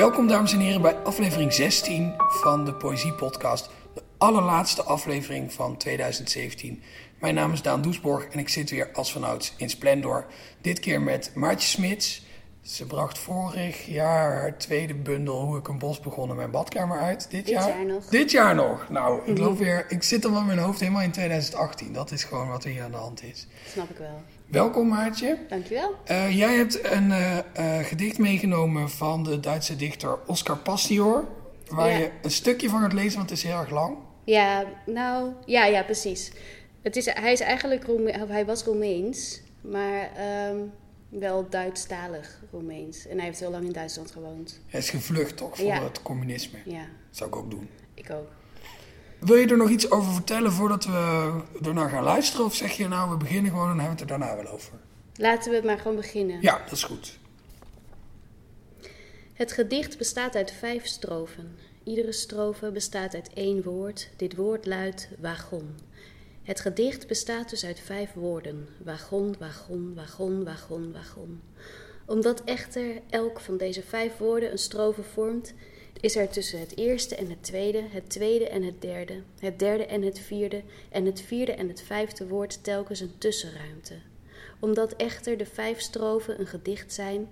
Welkom dames en heren bij aflevering 16 van de Poëzie Podcast. De allerlaatste aflevering van 2017. Mijn naam is Daan Doesborg en ik zit weer als vanouds in Splendor. Dit keer met Maartje Smits. Ze bracht vorig jaar haar tweede bundel Hoe ik een bos begon in mijn badkamer uit. Dit, Dit jaar nog. Dit jaar nog. Nou, ik loop weer. Ik zit al in mijn hoofd helemaal in 2018. Dat is gewoon wat er hier aan de hand is. Snap ik wel. Welkom Maartje. Dankjewel. Eh, jij hebt een eh, eh, gedicht meegenomen van de Duitse dichter Oscar Pastior. Waar Ja. je een stukje van gaat lezen, want het is heel erg lang. Ja, nou, ja, ja, precies. Het is, hij is eigenlijk Roeme- of hij was Roemeens, maar ehm, wel Duitsstalig Roemeens. En hij heeft heel lang in Duitsland gewoond. Hij is gevlucht toch voor Ja. het communisme. Ja, zou ik ook doen. ik ook. Wil je er nog iets over vertellen voordat we ernaar gaan luisteren? Of zeg je nou, we beginnen gewoon en hebben we het er daarna wel over? Laten we maar gewoon beginnen. Ja, dat is goed. Het gedicht bestaat uit vijf strofen. Iedere strofe bestaat uit één woord. Dit woord luidt wagon. Het gedicht bestaat dus uit vijf woorden: wagon, wagon, wagon, wagon, wagon. Omdat echter elk van deze vijf woorden een strofe vormt, is er tussen het eerste en het tweede, het tweede en het derde, het derde en het vierde en het vierde en het vijfde woord telkens een tussenruimte. Omdat echter de vijf strofen een gedicht zijn,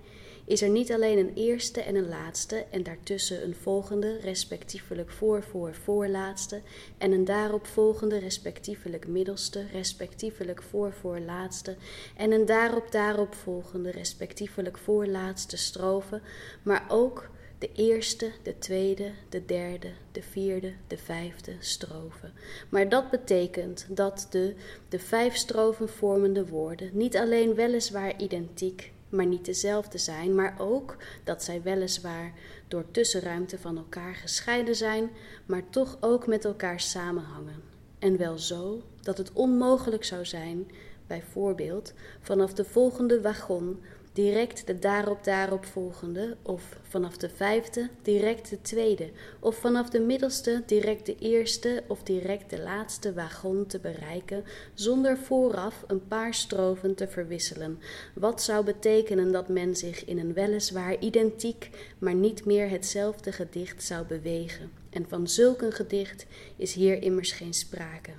is er niet alleen een eerste en een laatste en daartussen een volgende, respectievelijk voor, voor, voorlaatste en een daarop volgende, respectievelijk middelste, respectievelijk voor, voor, laatste en een daarop, daarop volgende, respectievelijk voorlaatste strofe, maar ook de eerste, de tweede, de derde, de vierde, de vijfde strofe. Maar dat betekent dat de, de vijf strofen vormende woorden niet alleen weliswaar identiek, maar niet dezelfde zijn, maar ook dat zij weliswaar door tussenruimte van elkaar gescheiden zijn, maar toch ook met elkaar samenhangen. En wel zo dat het onmogelijk zou zijn, bijvoorbeeld vanaf de volgende wagon direct de daarop daarop volgende, of vanaf de vijfde direct de tweede, of vanaf de middelste direct de eerste of direct de laatste wagon te bereiken, zonder vooraf een paar strofen te verwisselen. Wat zou betekenen dat men zich in een weliswaar identiek, maar niet meer hetzelfde gedicht zou bewegen. En van zulk een gedicht is hier immers geen sprake.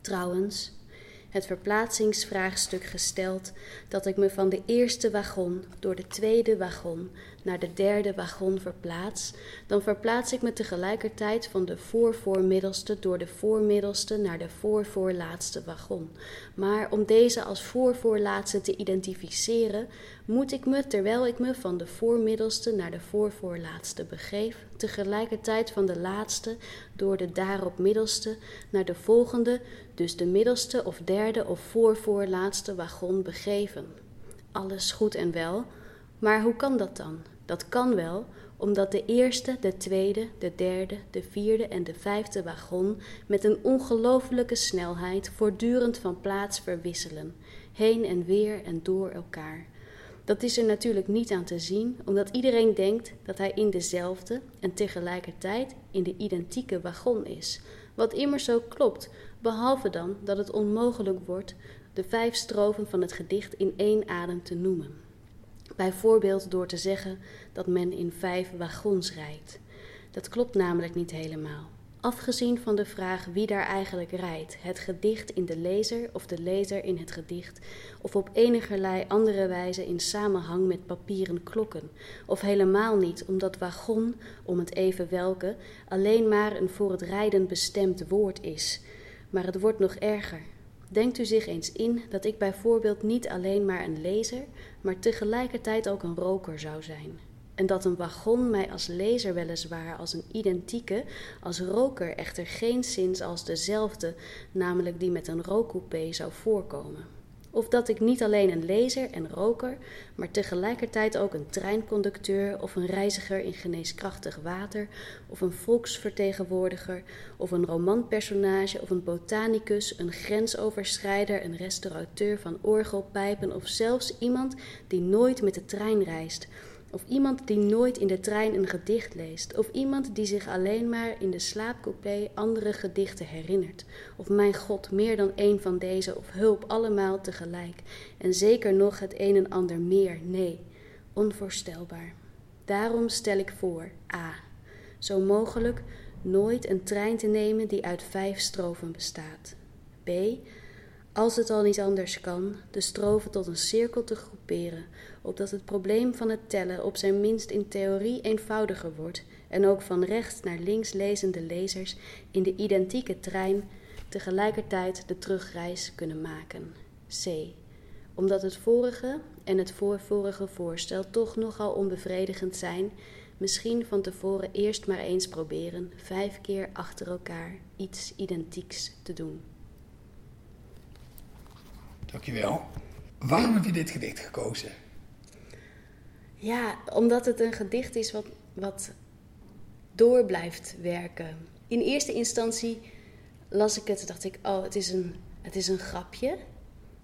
Trouwens, het verplaatsingsvraagstuk gesteld dat ik me van de eerste wagon door de tweede wagon naar de derde wagon verplaats, dan verplaats ik me tegelijkertijd van de voorvoormiddelste door de voormiddelste naar de voorvoorlaatste wagon. Maar om deze als voorvoorlaatste te identificeren, moet ik me, terwijl ik me van de voormiddelste naar de voorvoorlaatste begeef, tegelijkertijd van de laatste door de daarop middelste naar de volgende, dus de middelste of derde of voorvoorlaatste wagon begeven. Alles goed en wel, maar hoe kan dat dan? Dat kan wel, omdat de eerste, de tweede, de derde, de vierde en de vijfde wagon met een ongelofelijke snelheid voortdurend van plaats verwisselen, heen en weer en door elkaar. Dat is er natuurlijk niet aan te zien, omdat iedereen denkt dat hij in dezelfde en tegelijkertijd in de identieke wagon is. Wat immers zo klopt, behalve dan dat het onmogelijk wordt de vijf strofen van het gedicht in één adem te noemen. Bijvoorbeeld door te zeggen dat men in vijf wagons rijdt. Dat klopt namelijk niet helemaal. Afgezien van de vraag wie daar eigenlijk rijdt, het gedicht in de lezer of de lezer in het gedicht, of op enigerlei andere wijze in samenhang met papieren klokken, of helemaal niet omdat wagon, om het even welke, alleen maar een voor het rijden bestemd woord is. Maar het wordt nog erger. Denkt u zich eens in dat ik bijvoorbeeld niet alleen maar een lezer, maar tegelijkertijd ook een roker zou zijn. En dat een wagon mij als lezer weliswaar als een identieke, als roker echter geen zins als dezelfde, namelijk die met een rookcoupé zou voorkomen. Of dat ik niet alleen een lezer en roker, maar tegelijkertijd ook een treinconducteur of een reiziger in geneeskrachtig water, of een volksvertegenwoordiger, of een romanpersonage, of een botanicus, een grensoverschrijder, een restaurateur van orgelpijpen, of zelfs iemand die nooit met de trein reist, of iemand die nooit in de trein een gedicht leest. Of iemand die zich alleen maar in de slaapcoupé andere gedichten herinnert. Of mijn god, meer dan één van deze, of hulp allemaal tegelijk. En zeker nog het een en ander meer. Nee, onvoorstelbaar. Daarom stel ik voor A. Zo mogelijk nooit een trein te nemen die uit vijf strofen bestaat. B. Als het al niet anders kan, de strofen tot een cirkel te groeperen, opdat het probleem van het tellen op zijn minst in theorie eenvoudiger wordt en ook van rechts naar links lezende lezers in de identieke trein tegelijkertijd de terugreis kunnen maken. C. Omdat het vorige en het voorvorige voorstel toch nogal onbevredigend zijn, misschien van tevoren eerst maar eens proberen vijf keer achter elkaar iets identieks te doen. Dankjewel. Waarom heb je dit gedicht gekozen? Ja, omdat het een gedicht is wat, wat door blijft werken. In eerste instantie las ik het en dacht ik, oh, het is een, het is een grapje.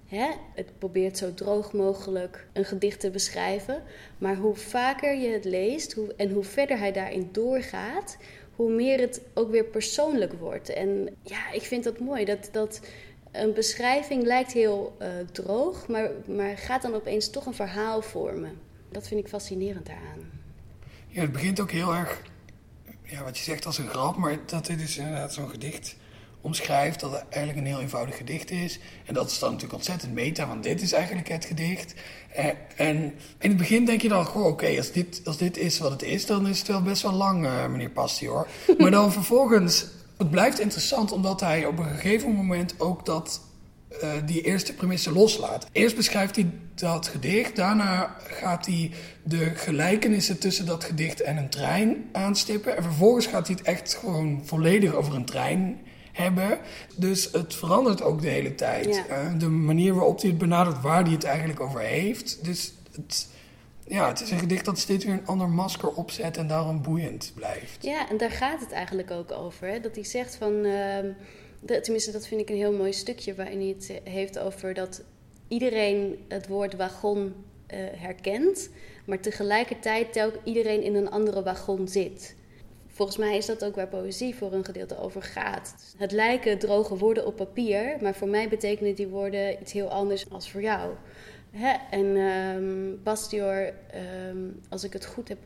Hè? Het probeert zo droog mogelijk een gedicht te beschrijven. Maar hoe vaker je het leest hoe, en hoe verder hij daarin doorgaat, hoe meer het ook weer persoonlijk wordt. En ja, ik vind dat mooi. Dat, dat een beschrijving lijkt heel uh, droog, maar, maar gaat dan opeens toch een verhaal vormen. Dat vind ik fascinerend daaraan. Ja, het begint ook heel erg, ja, wat je zegt als een grap, maar dat dit is inderdaad zo'n gedicht omschrijft dat het eigenlijk een heel eenvoudig gedicht is. En dat is dan natuurlijk ontzettend meta, want dit is eigenlijk het gedicht. Eh, en in het begin denk je dan, goh, oké, als, dit, als dit is wat het is, dan is het wel best wel lang, uh, meneer Pastior. Maar dan vervolgens, het blijft interessant omdat hij op een gegeven moment ook dat, uh, die eerste premisse loslaat. Eerst beschrijft hij dat gedicht, daarna gaat hij de gelijkenissen tussen dat gedicht en een trein aanstippen. En vervolgens gaat hij het echt gewoon volledig over een trein hebben. Dus het verandert ook de hele tijd. Uh, de manier waarop hij het benadert, waar hij het eigenlijk over heeft. Dus het, ja, het is een gedicht dat steeds weer een ander masker opzet en daarom boeiend blijft. Ja, en daar gaat het eigenlijk ook over. Hè? Dat hij zegt van. Uh, de, tenminste, dat vind ik een heel mooi stukje waarin hij het heeft over dat iedereen het woord wagon uh, herkent, maar tegelijkertijd telk iedereen in een andere wagon zit. Volgens mij is dat ook waar poëzie voor een gedeelte over gaat. Het lijken droge woorden op papier, maar voor mij betekenen die woorden iets heel anders als voor jou. Hè? En um, Bastior, um, als ik het goed heb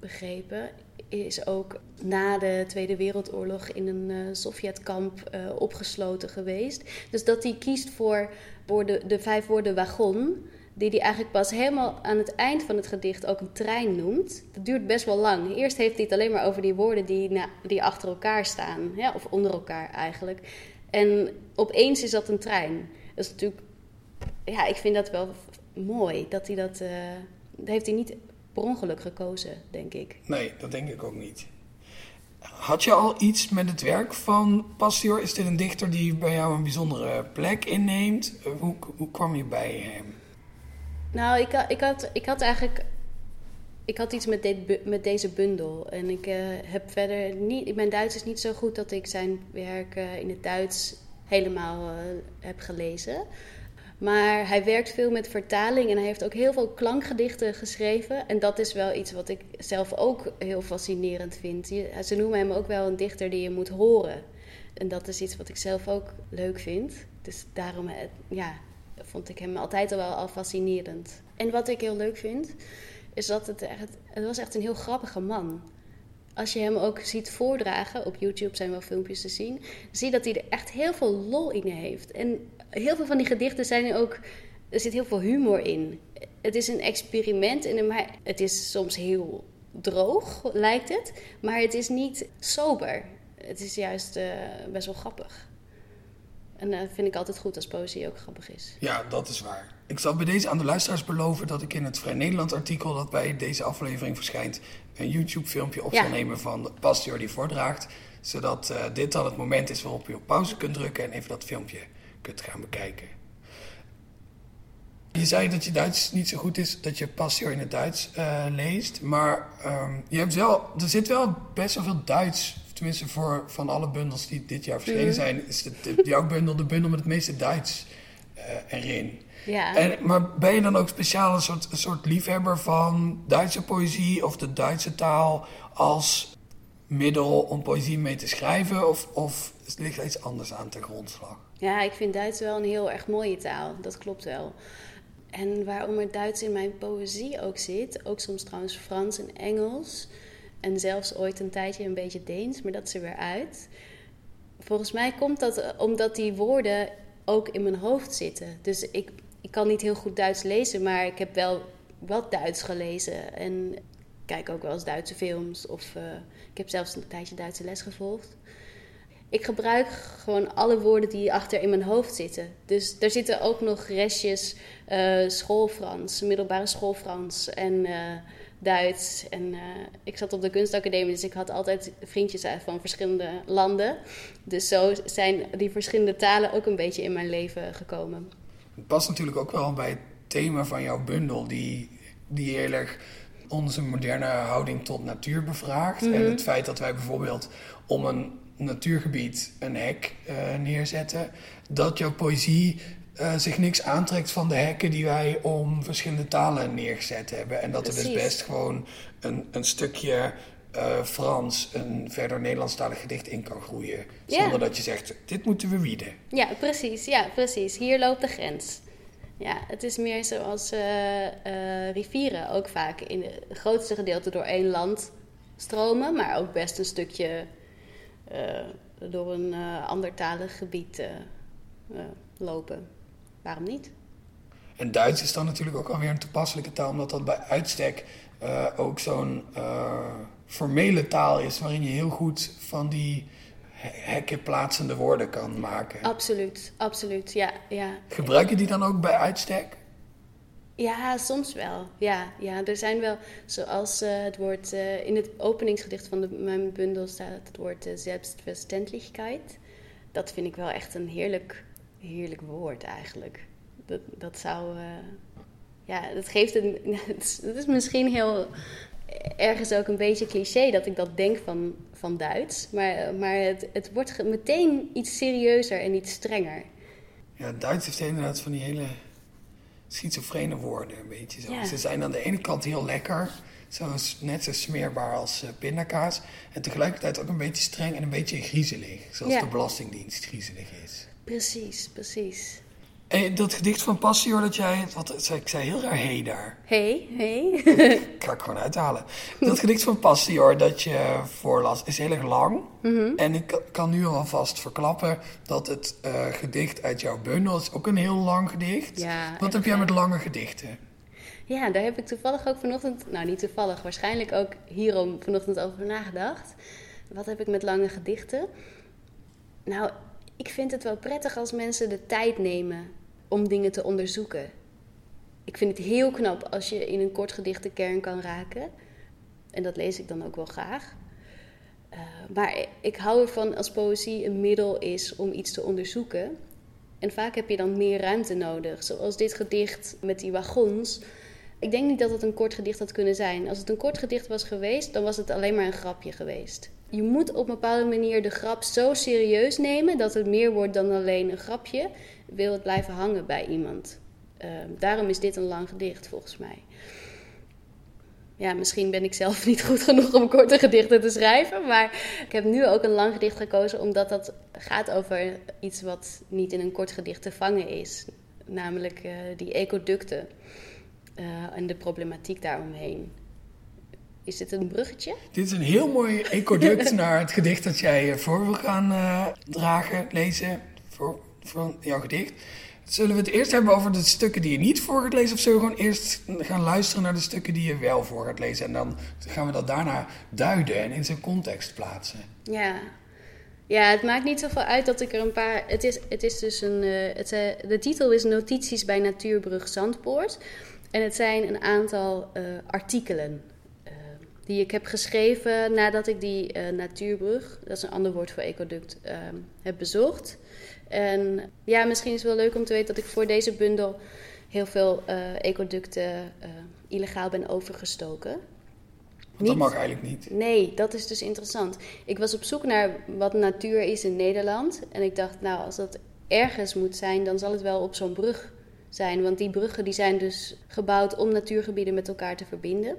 begrepen, is ook na de Tweede Wereldoorlog in een uh, Sovjetkamp uh, opgesloten geweest. Dus dat hij kiest voor, voor de, vijf woorden wagon die hij eigenlijk pas helemaal aan het eind van het gedicht ook een trein noemt. Dat duurt best wel lang. Eerst heeft hij het alleen maar over die woorden die, die achter elkaar staan, ja, of onder elkaar eigenlijk. En opeens is dat een trein. Dat is natuurlijk, ja, ik vind dat wel mooi dat hij dat. Uh, dat heeft hij niet per ongeluk gekozen, denk ik. Nee, dat denk ik ook niet. Had je al iets met het werk van Pastior? Is dit een dichter die bij jou een bijzondere plek inneemt? Hoe, hoe kwam je bij hem? Nou, ik, ik, had, ik had eigenlijk. Ik had iets met, dit, met deze bundel. En ik uh, heb verder niet. Mijn Duits is niet zo goed dat ik zijn werk uh, in het Duits helemaal uh, heb gelezen. Maar hij werkt veel met vertaling en hij heeft ook heel veel klankgedichten geschreven. En dat is wel iets wat ik zelf ook heel fascinerend vind. Ze noemen hem ook wel een dichter die je moet horen. En dat is iets wat ik zelf ook leuk vind. Dus daarom, ja, vond ik hem altijd al wel al fascinerend. En wat ik heel leuk vind, is dat het echt, het was echt een heel grappige man. Als je hem ook ziet voordragen, op YouTube zijn wel filmpjes te zien, zie dat hij er echt heel veel lol in heeft. En heel veel van die gedichten zijn ook, er zit heel veel humor in. Het is een experiment en het is soms heel droog, lijkt het, maar het is niet sober. Het is juist uh, best wel grappig. En dat vind ik altijd goed als poëzie ook grappig is. Ja, dat is waar. Ik zal bij deze aan de luisteraars beloven dat ik in het Vrij Nederland artikel dat bij deze aflevering verschijnt, een YouTube filmpje op zal nemen van de die voordraagt. Zodat uh, dit dan het moment is waarop je op pauze kunt drukken en even dat filmpje kunt gaan bekijken. Je zei dat je Duits niet zo goed is, dat je Passio in het Duits uh, leest. Maar um, je hebt wel, er zit wel best wel veel Duits tenminste voor van alle bundels die dit jaar verschenen zijn, is de, jouw bundel de bundel met het meeste Duits uh, erin. Ja. En, maar ben je dan ook speciaal een soort, een soort liefhebber van Duitse poëzie of de Duitse taal als middel om poëzie mee te schrijven? Of, of ligt er iets anders aan ten grondslag? Ja, ik vind Duits wel een heel erg mooie taal. Dat klopt wel. En waarom er Duits in mijn poëzie ook zit, ook soms trouwens Frans en Engels. En zelfs ooit een tijdje een beetje Deens, maar dat is er weer uit. Volgens mij komt dat omdat die woorden ook in mijn hoofd zitten. Dus ik, ik kan niet heel goed Duits lezen, maar ik heb wel wat Duits gelezen. En kijk ook wel eens Duitse films. Of uh, ik heb zelfs een tijdje Duitse les gevolgd. Ik gebruik gewoon alle woorden die achter in mijn hoofd zitten. Dus er zitten ook nog restjes uh, schoolfrans, middelbare schoolfrans en uh, Duits. En ik zat op de kunstacademie, dus ik had altijd vriendjes uit van verschillende landen. Dus zo zijn die verschillende talen ook een beetje in mijn leven gekomen. Het past natuurlijk ook wel bij het thema van jouw bundel, die, die heel erg onze moderne houding tot natuur bevraagt. En mhm. het feit dat wij bijvoorbeeld om een natuurgebied een hek uh, neerzetten, dat jouw poëzie uh, zich niks aantrekt van de hekken die wij om verschillende talen neergezet hebben. En dat er dus best gewoon een, een stukje uh, Frans, een verder Nederlandstalig gedicht in kan groeien. Zonder dat je zegt, dit moeten we wieden. Ja, precies. Ja, precies. Hier loopt de grens. Ja, het is meer zoals uh, rivieren ook vaak in het grootste gedeelte door één land stromen, maar ook best een stukje door een andertalig gebied lopen. Waarom niet? En Duits is dan natuurlijk ook alweer een toepasselijke taal, omdat dat bij uitstek ook zo'n formele taal is waarin je heel goed van die hekken plaatsende woorden kan maken. Absoluut, absoluut, ja. ja. Gebruik je die dan ook bij uitstek? Ja, soms wel. Ja, ja er zijn wel, zoals uh, het woord uh, in het openingsgedicht van de, mijn bundel staat het woord uh. Dat vind ik wel echt een heerlijk, heerlijk woord eigenlijk. Dat, dat zou, ja, dat geeft een, het is misschien heel ergens ook een beetje cliché dat ik dat denk van, van Duits. Maar, maar het, het wordt meteen iets serieuzer en iets strenger. Ja, Duits heeft inderdaad van die hele schizofrene woorden. Een beetje zo. Ze zijn aan de ene kant heel lekker. Zoals, net zo smeerbaar als uh, pindakaas. En tegelijkertijd ook een beetje streng en een beetje griezelig. Zoals de Belastingdienst griezelig is. Precies, precies. Hey, dat gedicht van Passie, hoor, dat jij... Wat, ik zei heel raar hey daar. Hey, hey. ik ga ik gewoon uithalen. Dat gedicht van Passie, hoor, dat je voorlas, is heel erg lang. Mhm. En ik kan nu alvast verklappen dat het uh, gedicht uit jouw bundel is ook een heel lang gedicht. Ja, wat heb jij met lange gedichten? Ja, daar heb ik toevallig ook vanochtend... Nou, niet toevallig, waarschijnlijk ook hierom vanochtend over nagedacht. Wat heb ik met lange gedichten? Nou, ik vind het wel prettig als mensen de tijd nemen om dingen te onderzoeken. Ik vind het heel knap als je in een kort gedicht de kern kan raken. En dat lees ik dan ook wel graag. Uh, maar ik hou ervan als poëzie een middel is om iets te onderzoeken. En vaak heb je dan meer ruimte nodig. Zoals dit gedicht met die wagons. Ik denk niet dat het een kort gedicht had kunnen zijn. Als het een kort gedicht was geweest, dan was het alleen maar een grapje geweest je moet op een bepaalde manier de grap zo serieus nemen dat het meer wordt dan alleen een grapje. Wil het blijven hangen bij iemand. Ehm, daarom is dit een lang gedicht volgens mij. Ja, misschien ben ik zelf niet goed genoeg om korte gedichten te schrijven. Maar ik heb nu ook een lang gedicht gekozen omdat dat gaat over iets wat niet in een kort gedicht te vangen is. Namelijk uh, die ecoducten uh, en de problematiek daaromheen. Is dit een bruggetje? Dit is een heel mooi ecoduct naar het gedicht dat jij eh, voor wil gaan uh, dragen, lezen voor, voor jouw gedicht. Zullen we het eerst hebben over de stukken die je niet voor gaat lezen? Of zullen we gewoon eerst gaan luisteren naar de stukken die je wel voor gaat lezen? En dan gaan we dat daarna duiden en in zijn context plaatsen. Ja, ja, het maakt niet zoveel uit dat ik er een paar. Het is, het is dus een. Uh, het, de titel is Notities bij Natuurbrug Zandpoort. En het zijn een aantal uh, artikelen die ik heb geschreven nadat ik die natuurbrug, dat is een ander woord voor ecoduct, heb bezocht. En ja, misschien is het wel leuk om te weten dat ik voor deze bundel heel veel uh, ecoducten illegaal ben overgestoken. Niet, dat mag eigenlijk niet. Nee, dat is dus interessant. Ik was op zoek naar wat natuur is in Nederland. En ik dacht, nou, als dat ergens moet zijn, dan zal het wel op zo'n brug zijn. Want die bruggen die zijn dus gebouwd om natuurgebieden met elkaar te verbinden.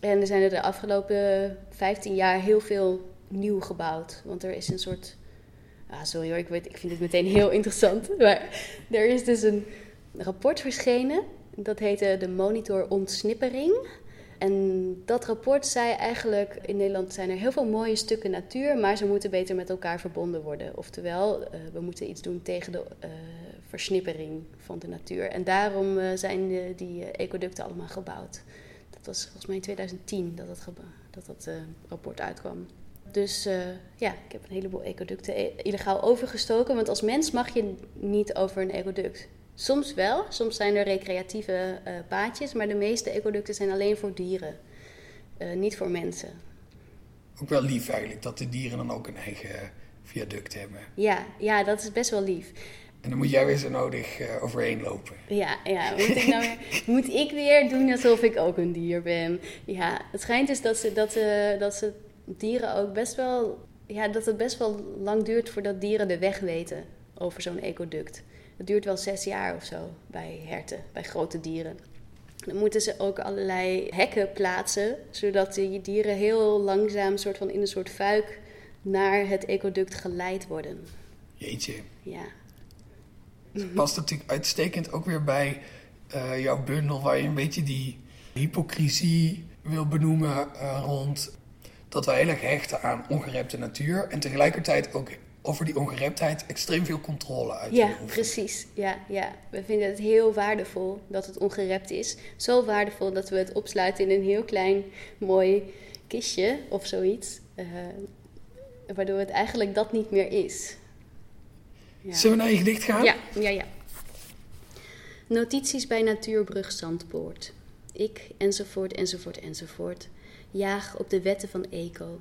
En er zijn er de afgelopen 15 jaar heel veel nieuw gebouwd. Want er is een soort. Ah, sorry hoor, ik, weet, ik vind het meteen heel interessant. Maar er is dus een, rapport verschenen. Dat heette de Monitor Ontsnippering. En dat rapport zei eigenlijk, in Nederland zijn er heel veel mooie stukken natuur, maar ze moeten beter met elkaar verbonden worden. Oftewel, uh, we moeten iets doen tegen de uh, versnippering van de natuur. En daarom uh, zijn die ecoducten allemaal gebouwd. Dat was volgens mij in 2010 dat dat, dat, dat rapport uitkwam. Dus ja, ik heb een heleboel ecoducten illegaal overgestoken. Want als mens mag je niet over een ecoduct. Soms wel, soms zijn er recreatieve uh, paadjes, maar de meeste ecoducten zijn alleen voor dieren, uh, niet voor mensen. Ook wel lief eigenlijk dat de dieren dan ook een eigen viaduct hebben. Ja, ja dat is best wel lief. En dan moet jij weer zo nodig uh, overheen lopen. Ja, ja. Moet, ik nou weer, moet ik weer doen alsof ik ook een dier ben? Ja, het schijnt dus dat ze, dat, ze, dat ze dieren ook best wel... Ja, dat het best wel lang duurt voordat dieren de weg weten over zo'n ecoduct. Het duurt wel zes jaar of zo bij herten, bij grote dieren. Dan moeten ze ook allerlei hekken plaatsen, zodat die dieren heel langzaam soort van in een soort fuik naar het ecoduct geleid worden. Jeetje. Ja. Het past natuurlijk uitstekend ook weer bij uh, jouw bundel, waar je een beetje die hypocrisie wil benoemen uh, rond dat we heel erg hechten aan ongerepte natuur en tegelijkertijd ook over die ongereptheid extreem veel controle uit Ja, precies. Ja, ja. We vinden het heel waardevol dat het ongerept is. Zo waardevol dat we het opsluiten in een heel klein mooi kistje of zoiets. Uh, waardoor het eigenlijk dat niet meer is. Ja. Zullen we naar je gedicht gaan? Ja, ja, ja. Notities bij Natuurbrug Zandpoort. Ik, enzovoort, enzovoort, enzovoort. Jaag op de wetten van eco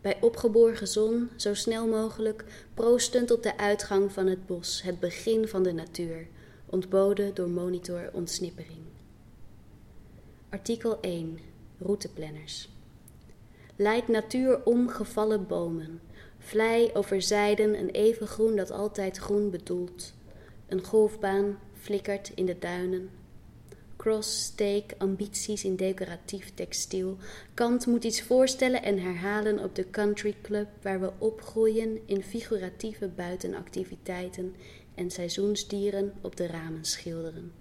bij opgeborgen zon, zo snel mogelijk, proostend op de uitgang van het bos, het begin van de natuur, ontboden door monitor ontsnippering. Artikel 1. Routeplanners. Leid natuur om gevallen bomen, vlei over zijden een even groen dat altijd groen bedoelt. Een golfbaan flikkert in de duinen, cross-steak, ambities in decoratief textiel. Kant moet iets voorstellen en herhalen op de country club waar we opgroeien in figuratieve buitenactiviteiten en seizoensdieren op de ramen schilderen.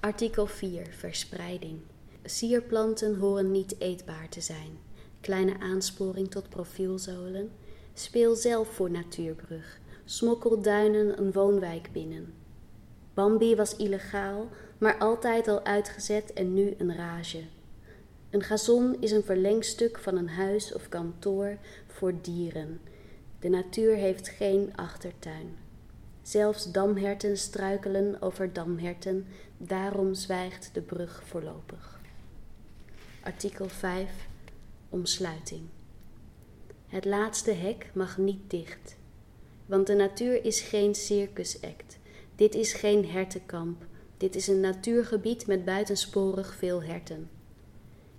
Artikel 4. Verspreiding. Sierplanten horen niet eetbaar te zijn. Kleine aansporing tot profielzolen. Speel zelf voor Natuurbrug. Smokkel duinen een woonwijk binnen. Bambi was illegaal, maar altijd al uitgezet en nu een rage. Een gazon is een verlengstuk van een huis of kantoor voor dieren. De natuur heeft geen achtertuin. Zelfs damherten struikelen over damherten, daarom zwijgt de brug voorlopig. Artikel 5 Omsluiting. Het laatste hek mag niet dicht, want de natuur is geen circusact. Dit is geen hertenkamp. Dit is een natuurgebied met buitensporig veel herten.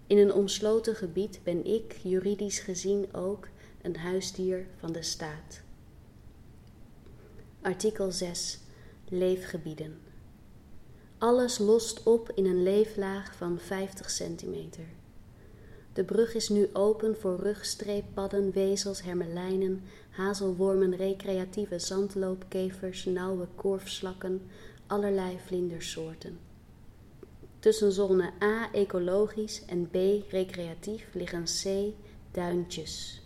In een omsloten gebied ben ik, juridisch gezien ook, een huisdier van de staat. Artikel 6. Leefgebieden. Alles lost op in een leeflaag van 50 centimeter. De brug is nu open voor rugstreeppadden, wezels, hermelijnen, hazelwormen, recreatieve zandloopkevers, nauwe korfslakken, allerlei vlindersoorten. Tussen zone A ecologisch en B recreatief liggen C duintjes.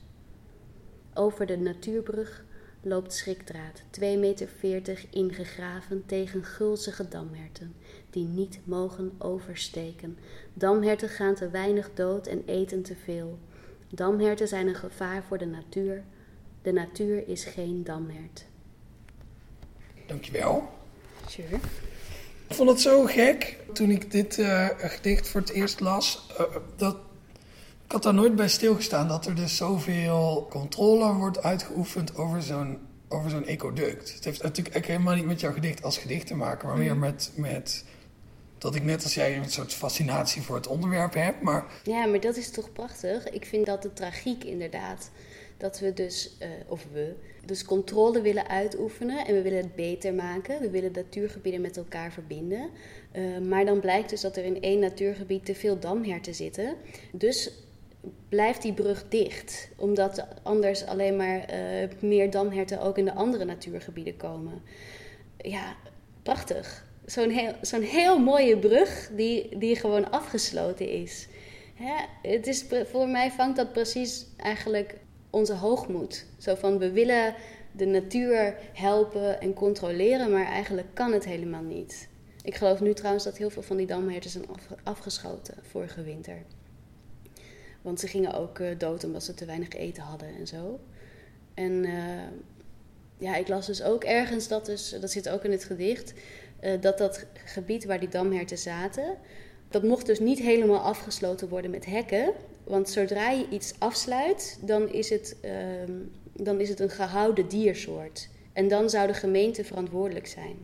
Over de natuurbrug loopt schrikdraad, 2,40 meter ingegraven tegen gulzige damherten, die niet mogen oversteken. Damherten gaan te weinig dood en eten te veel. Damherten zijn een gevaar voor de natuur, de natuur is geen damhert. Dankjewel. Sure. Ik vond het zo gek toen ik dit uh, gedicht voor het eerst las. Uh, dat, ik had daar nooit bij stilgestaan dat er dus zoveel controle wordt uitgeoefend over zo'n over zo'n ecoduct. Het heeft natuurlijk helemaal niet met jouw gedicht als gedicht te maken, maar meer mhm. met, met dat ik net als jij een soort fascinatie voor het onderwerp heb. Maar... Ja, maar dat is toch prachtig? Ik vind dat de tragiek inderdaad dat we dus, uh, of we, dus controle willen uitoefenen en we willen het beter maken. We willen natuurgebieden met elkaar verbinden. Uh, maar dan blijkt dus dat er in één natuurgebied te veel damherten zitten. Dus blijft die brug dicht, omdat anders alleen maar uh, meer damherten ook in de andere natuurgebieden komen. ja, prachtig. Zo'n heel, zo'n heel mooie brug die, die gewoon afgesloten is. Hè? Het is. Voor mij vangt dat precies eigenlijk onze hoogmoed. Zo van we willen de natuur helpen en controleren, maar eigenlijk kan het helemaal niet. Ik geloof nu trouwens dat heel veel van die damherten zijn afgeschoten vorige winter. Want ze gingen ook uh, dood omdat ze te weinig eten hadden en zo. En uh, ja, ik las dus ook ergens dat, dus, dat zit ook in het gedicht, uh, dat dat gebied waar die damherten zaten, dat mocht dus niet helemaal afgesloten worden met hekken. Want zodra je iets afsluit, dan is het, ehm, dan is het een gehouden diersoort. En dan zou de gemeente verantwoordelijk zijn.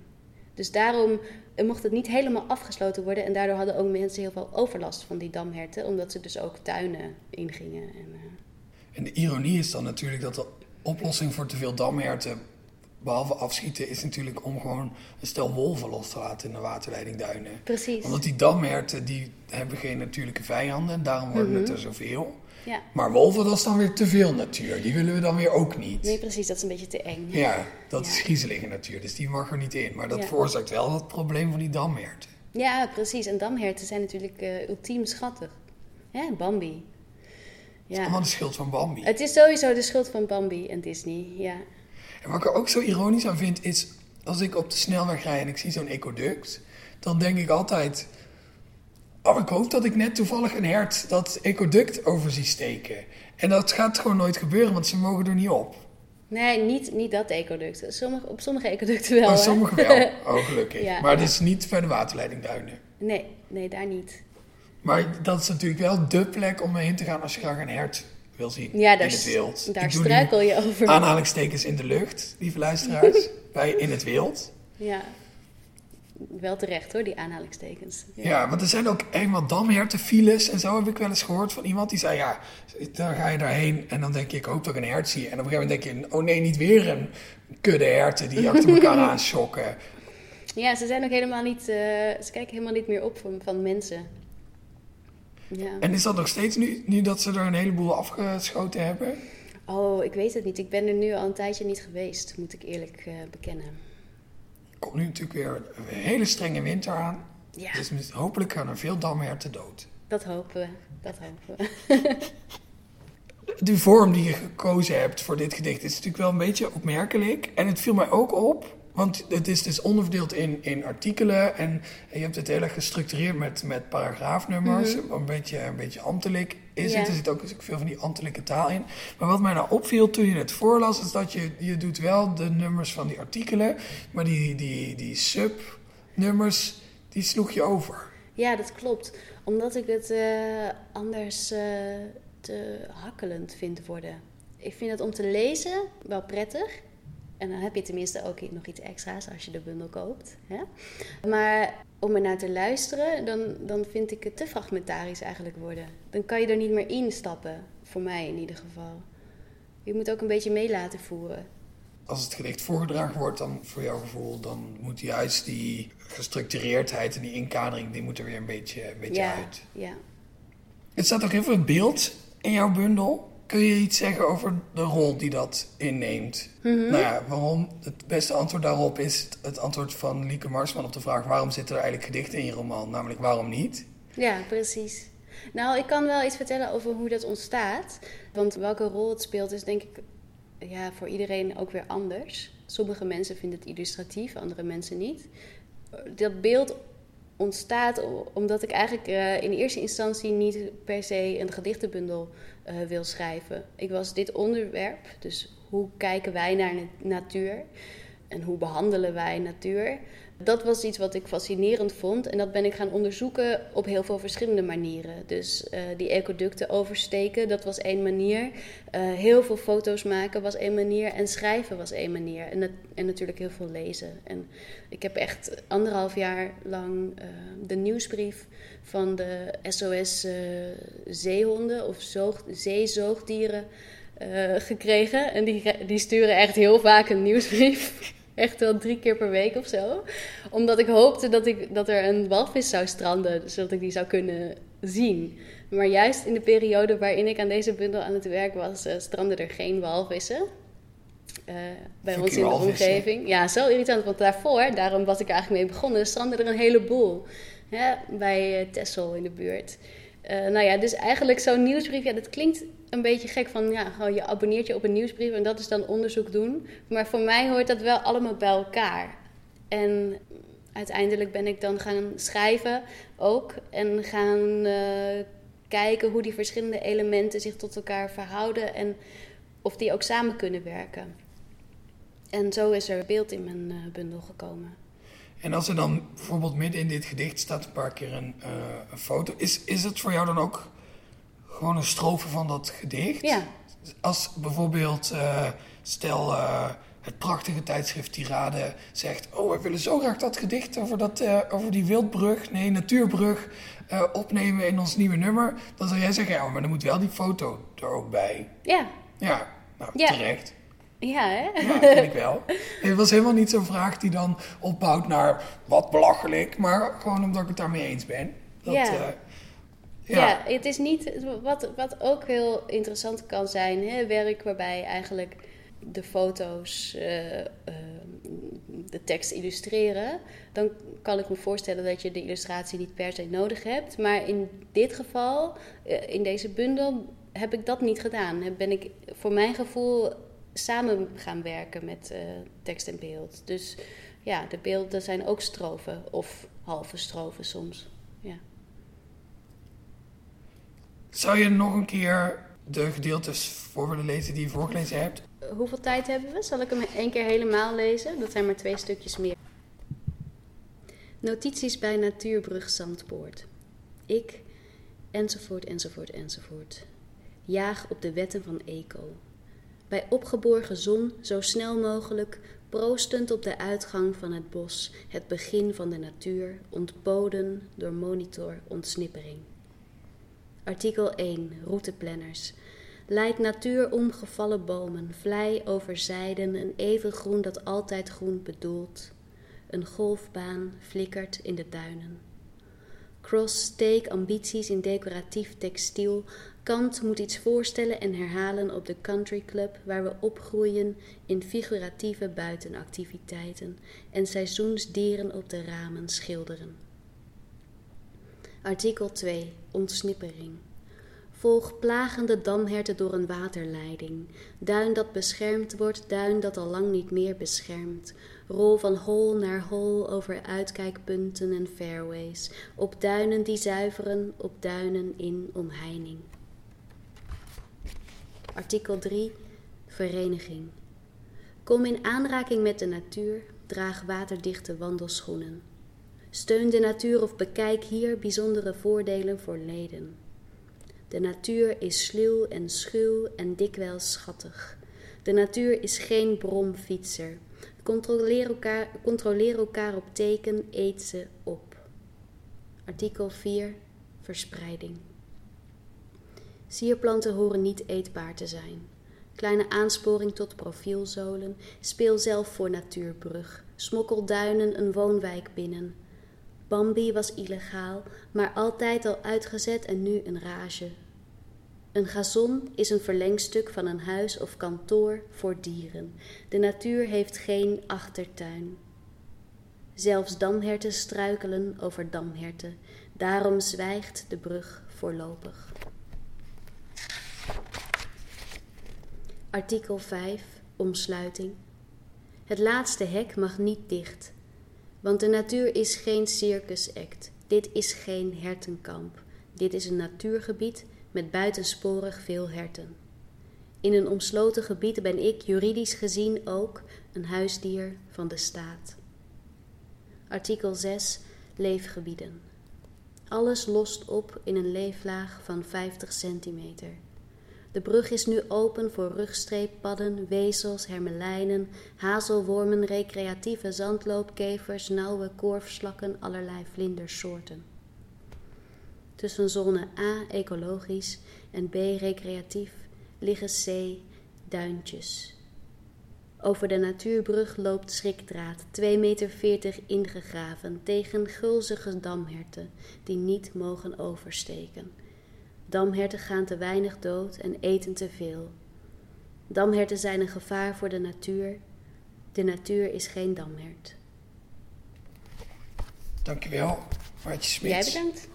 Dus daarom mocht het niet helemaal afgesloten worden. En daardoor hadden ook mensen heel veel overlast van die damherten. Omdat ze dus ook tuinen ingingen. En, uh... en de ironie is dan natuurlijk dat de oplossing voor te veel damherten behalve afschieten, is natuurlijk om gewoon een stel wolven los te laten in de waterleidingduinen. Precies. Want die damherten die hebben geen natuurlijke vijanden en daarom worden het mhm. er zoveel. Ja. Maar wolven, dat is dan weer te veel natuur. Die willen we dan weer ook niet. Nee, precies. Dat is een beetje te eng. Ja, dat is griezelige natuur. Dus die mag er niet in. Maar dat veroorzaakt wel het probleem van die damherten. Ja, precies. En damherten zijn natuurlijk uh, ultiem schattig. Hè, Bambi. Ja. Het is allemaal de schuld van Bambi. Het is sowieso de schuld van Bambi en Disney, ja. En wat ik er ook zo ironisch aan vind, is als ik op de snelweg rij en ik zie zo'n ecoduct, dan denk ik altijd. Oh, ik hoop dat ik net toevallig een hert dat ecoduct over zie steken. En dat gaat gewoon nooit gebeuren, want ze mogen er niet op. Nee, niet, niet dat ecoduct. Sommige, op sommige ecoducten wel. Oh, sommige wel. Oh, gelukkig. maar het is niet bij de waterleidingduinen. Nee, nee, daar niet. Maar dat is natuurlijk wel dé plek om heen te gaan als je graag een hert wil zien ja, daar, in het wild. Daar struikel je over. Aanhalingstekens in de lucht, lieve luisteraars. bij in het wild. Ja, wel terecht hoor, die aanhalingstekens. Ja, ja want er zijn ook eenmaal damhertenfiles en zo heb ik wel eens gehoord van iemand die zei: Ja, dan ga je daarheen en dan denk je, ik hoop dat ik een hert zie. En op een gegeven moment denk je: Oh nee, niet weer een kudde herten die achter elkaar aanschokken. Ja, ze zijn ook helemaal niet, uh, ze kijken helemaal niet meer op van, van mensen. Ja. En is dat nog steeds nu, nu dat ze er een heleboel afgeschoten hebben? Oh, ik weet het niet. Ik ben er nu al een tijdje niet geweest, moet ik eerlijk uh, bekennen. Er komt nu natuurlijk weer een hele strenge winter aan. Ja. Dus hopelijk gaan er veel damherten dood. Dat hopen we. Dat hopen we. De vorm die je gekozen hebt voor dit gedicht is natuurlijk wel een beetje opmerkelijk. En het viel mij ook op want het is dus onderverdeeld in, in artikelen en je hebt het heel erg gestructureerd met, met paragraafnummers. Mhm. een, beetje, een beetje ambtelijk is het. Er zit ook veel van die ambtelijke taal in. Maar wat mij nou opviel toen je het voorlas, is dat je, je doet wel de nummers van die artikelen, maar die, die, die subnummers, die sloeg je over. Ja, dat klopt. Omdat ik het uh, anders uh, te hakkelend vind worden. Ik vind het om te lezen wel prettig. En dan heb je tenminste ook nog iets extra's als je de bundel koopt. Hè? Maar om er naar te luisteren, dan, dan vind ik het te fragmentarisch eigenlijk worden. Dan kan je er niet meer instappen, voor mij in ieder geval. Je moet ook een beetje mee laten voeren. Als het gedicht voorgedragen wordt, dan voor jouw gevoel, dan moet juist die gestructureerdheid en die inkadering, die moet er weer een beetje, een beetje ja, uit. Ja. Het staat ook even een beeld in jouw bundel. Kun je iets zeggen over de rol die dat inneemt? Mhm. Nou ja, waarom? Het beste antwoord daarop is het antwoord van Lieke Marsman op de vraag: waarom zitten er eigenlijk gedichten in je roman? Namelijk, waarom niet? Ja, precies. Nou, ik kan wel iets vertellen over hoe dat ontstaat. Want welke rol het speelt, is denk ik ja, voor iedereen ook weer anders. Sommige mensen vinden het illustratief, andere mensen niet. Dat beeld ontstaat omdat ik eigenlijk uh, in eerste instantie niet per se een gedichtenbundel uh, wil schrijven. Ik was dit onderwerp, dus hoe kijken wij naar natuur en hoe behandelen wij natuur, dat was iets wat ik fascinerend vond. En dat ben ik gaan onderzoeken op heel veel verschillende manieren. Dus uh, die ecoducten oversteken, dat was één manier. Uh, heel veel foto's maken was één manier. En schrijven was één manier. En, en natuurlijk heel veel lezen. En ik heb echt anderhalf jaar lang uh, de nieuwsbrief van de SOS zeehonden of zoog, zeezoogdieren gekregen. En die, die sturen echt heel vaak een nieuwsbrief. Echt wel drie keer per week of zo. Omdat ik hoopte dat, ik, dat er een walvis zou stranden, zodat ik die zou kunnen zien. Maar juist in de periode waarin ik aan deze bundel aan het werk was, uh, stranden er geen walvissen. uh, bij ons in de omgeving. Ja, zo irritant. Want daarvoor, daarom was ik er eigenlijk mee begonnen, stranden er een heleboel. Hè, bij uh, Texel in de buurt. Nou ja, dus eigenlijk zo'n nieuwsbrief, ja, dat klinkt een beetje gek van, ja, gewoon je abonneert je op een nieuwsbrief en dat is dan onderzoek doen. Maar voor mij hoort dat wel allemaal bij elkaar. En uiteindelijk ben ik dan gaan schrijven ook en gaan uh, kijken hoe die verschillende elementen zich tot elkaar verhouden en of die ook samen kunnen werken. En zo is er beeld in mijn uh, bundel gekomen. En als er dan bijvoorbeeld midden in dit gedicht staat een paar keer een, uh, een foto, is, is het voor jou dan ook gewoon een strofe van dat gedicht? Ja. Als bijvoorbeeld, uh, stel uh, het prachtige tijdschrift Tirade zegt: Oh, we willen zo graag dat gedicht over, dat, uh, over die wildbrug, nee, natuurbrug, opnemen in ons nieuwe nummer. Dan zou jij zeggen: Ja, maar dan moet wel die foto er ook bij. Ja. Ja, nou, Ja. terecht. Ja, hè? Ja, vind ik wel. Het was helemaal niet zo'n vraag die dan opbouwt naar wat belachelijk, maar gewoon omdat ik het daarmee eens ben. Dat, Ja. Ja. het is niet. Wat, wat ook heel interessant kan zijn, hè, werk waarbij eigenlijk de foto's eh, eh, de tekst illustreren. Dan kan ik me voorstellen dat je de illustratie niet per se nodig hebt. Maar in dit geval, eh, in deze bundel, heb ik dat niet gedaan. Ben ik voor mijn gevoel samen gaan werken met eh, tekst en beeld. Dus ja, de beelden zijn ook strofen of halve strofen soms. Ja. Zou je nog een keer de gedeeltes voor willen lezen die je voorgelezen hebt? Hoeveel tijd hebben we? Zal ik hem één keer helemaal lezen? Dat zijn maar twee stukjes meer. Notities bij Natuurbrug Zandpoort. Ik, enzovoort, enzovoort, enzovoort. Jaag op de wetten van eco. Bij opgeborgen zon zo snel mogelijk, proostend op de uitgang van het bos, het begin van de natuur, ontboden door monitor ontsnippering. Artikel 1, routeplanners. Leid natuur om gevallen bomen, vlei over zijden, een even groen dat altijd groen bedoelt. Een golfbaan flikkert in de duinen. Cross-steek ambities in decoratief textiel. Kant moet iets voorstellen en herhalen op de country club waar we opgroeien in figuratieve buitenactiviteiten en seizoensdieren op de ramen schilderen. Artikel 2. Ontsnippering. Volg plagende damherten door een waterleiding. Duin dat beschermd wordt, duin dat al lang niet meer beschermt. Rol van hol naar hol over uitkijkpunten en fairways. Op duinen die zuiveren, op duinen in omheining. Artikel 3. Vereniging. Kom in aanraking met de natuur, draag waterdichte wandelschoenen. Steun de natuur of bekijk hier bijzondere voordelen voor leden. De natuur is sluw en schuw en dikwijls schattig. De natuur is geen bromfietser. Controleer elkaar, controleer elkaar op teken, eet ze op. Artikel 4. Verspreiding. Sierplanten horen niet eetbaar te zijn. Kleine aansporing tot profielzolen. Speel zelf voor natuurbrug. Smokkel duinen een woonwijk binnen. Bambi was illegaal, maar altijd al uitgezet en nu een rage. Een gazon is een verlengstuk van een huis of kantoor voor dieren. De natuur heeft geen achtertuin. Zelfs damherten struikelen over damherten. Daarom zwijgt de brug voorlopig. Artikel 5. Omsluiting. Het laatste hek mag niet dicht. Want de natuur is geen circusact. Dit is geen hertenkamp. Dit is een natuurgebied met buitensporig veel herten. In een omsloten gebied ben ik juridisch gezien ook een huisdier van de staat. Artikel 6. Leefgebieden. Alles lost op in een leeflaag van 50 centimeter. De brug is nu open voor rugstreeppadden, wezels, hermelijnen, hazelwormen, recreatieve zandloopkevers, nauwe korfslakken, allerlei vlindersoorten. Tussen zone A, ecologisch, en B, recreatief, liggen C, duintjes. Over de natuurbrug loopt schrikdraad, 2,40 meter ingegraven, tegen gulzige damherten, die niet mogen oversteken. Damherten gaan te weinig dood en eten te veel. Damherten zijn een gevaar voor de natuur. De natuur is geen damhert. Dankjewel, Maartje Smits. Jij bedankt.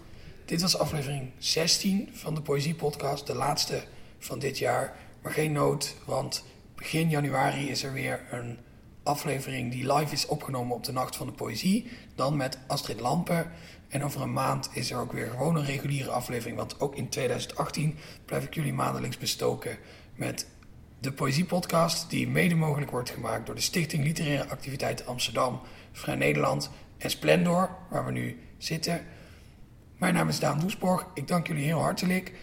Dit was aflevering 16 van de Poëzie Podcast, de laatste van dit jaar. Maar geen nood, want begin januari is er weer een aflevering die live is opgenomen op de Nacht van de Poëzie. Dan met Astrid Lampen. En over een maand is er ook weer gewoon een reguliere aflevering. Want ook in 2018 blijf ik jullie maandelijks bestoken met de Poëzie-podcast. Die mede mogelijk wordt gemaakt door de Stichting Literaire Activiteiten Amsterdam, Vrij Nederland en Splendor, waar we nu zitten. Mijn naam is Daan Doesborg. Ik dank jullie heel hartelijk.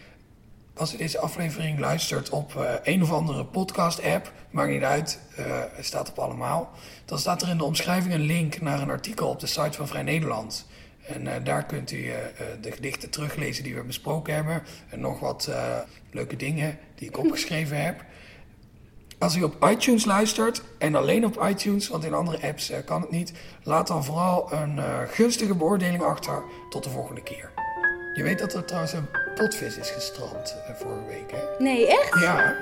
Als je deze aflevering luistert op uh, een of andere podcast-app, maakt niet uit, uh, het staat op allemaal. Dan staat er in de omschrijving een link naar een artikel op de site van Vrij Nederland. En uh, daar kunt u de gedichten teruglezen die we besproken hebben. En nog wat leuke dingen die ik opgeschreven heb. Als u op iTunes luistert, en alleen op iTunes, want in andere apps kan het niet, laat dan vooral een gunstige beoordeling achter. Tot de volgende keer. Je weet dat er trouwens een potvis is gestrand vorige week, hè? Nee, echt? Ja.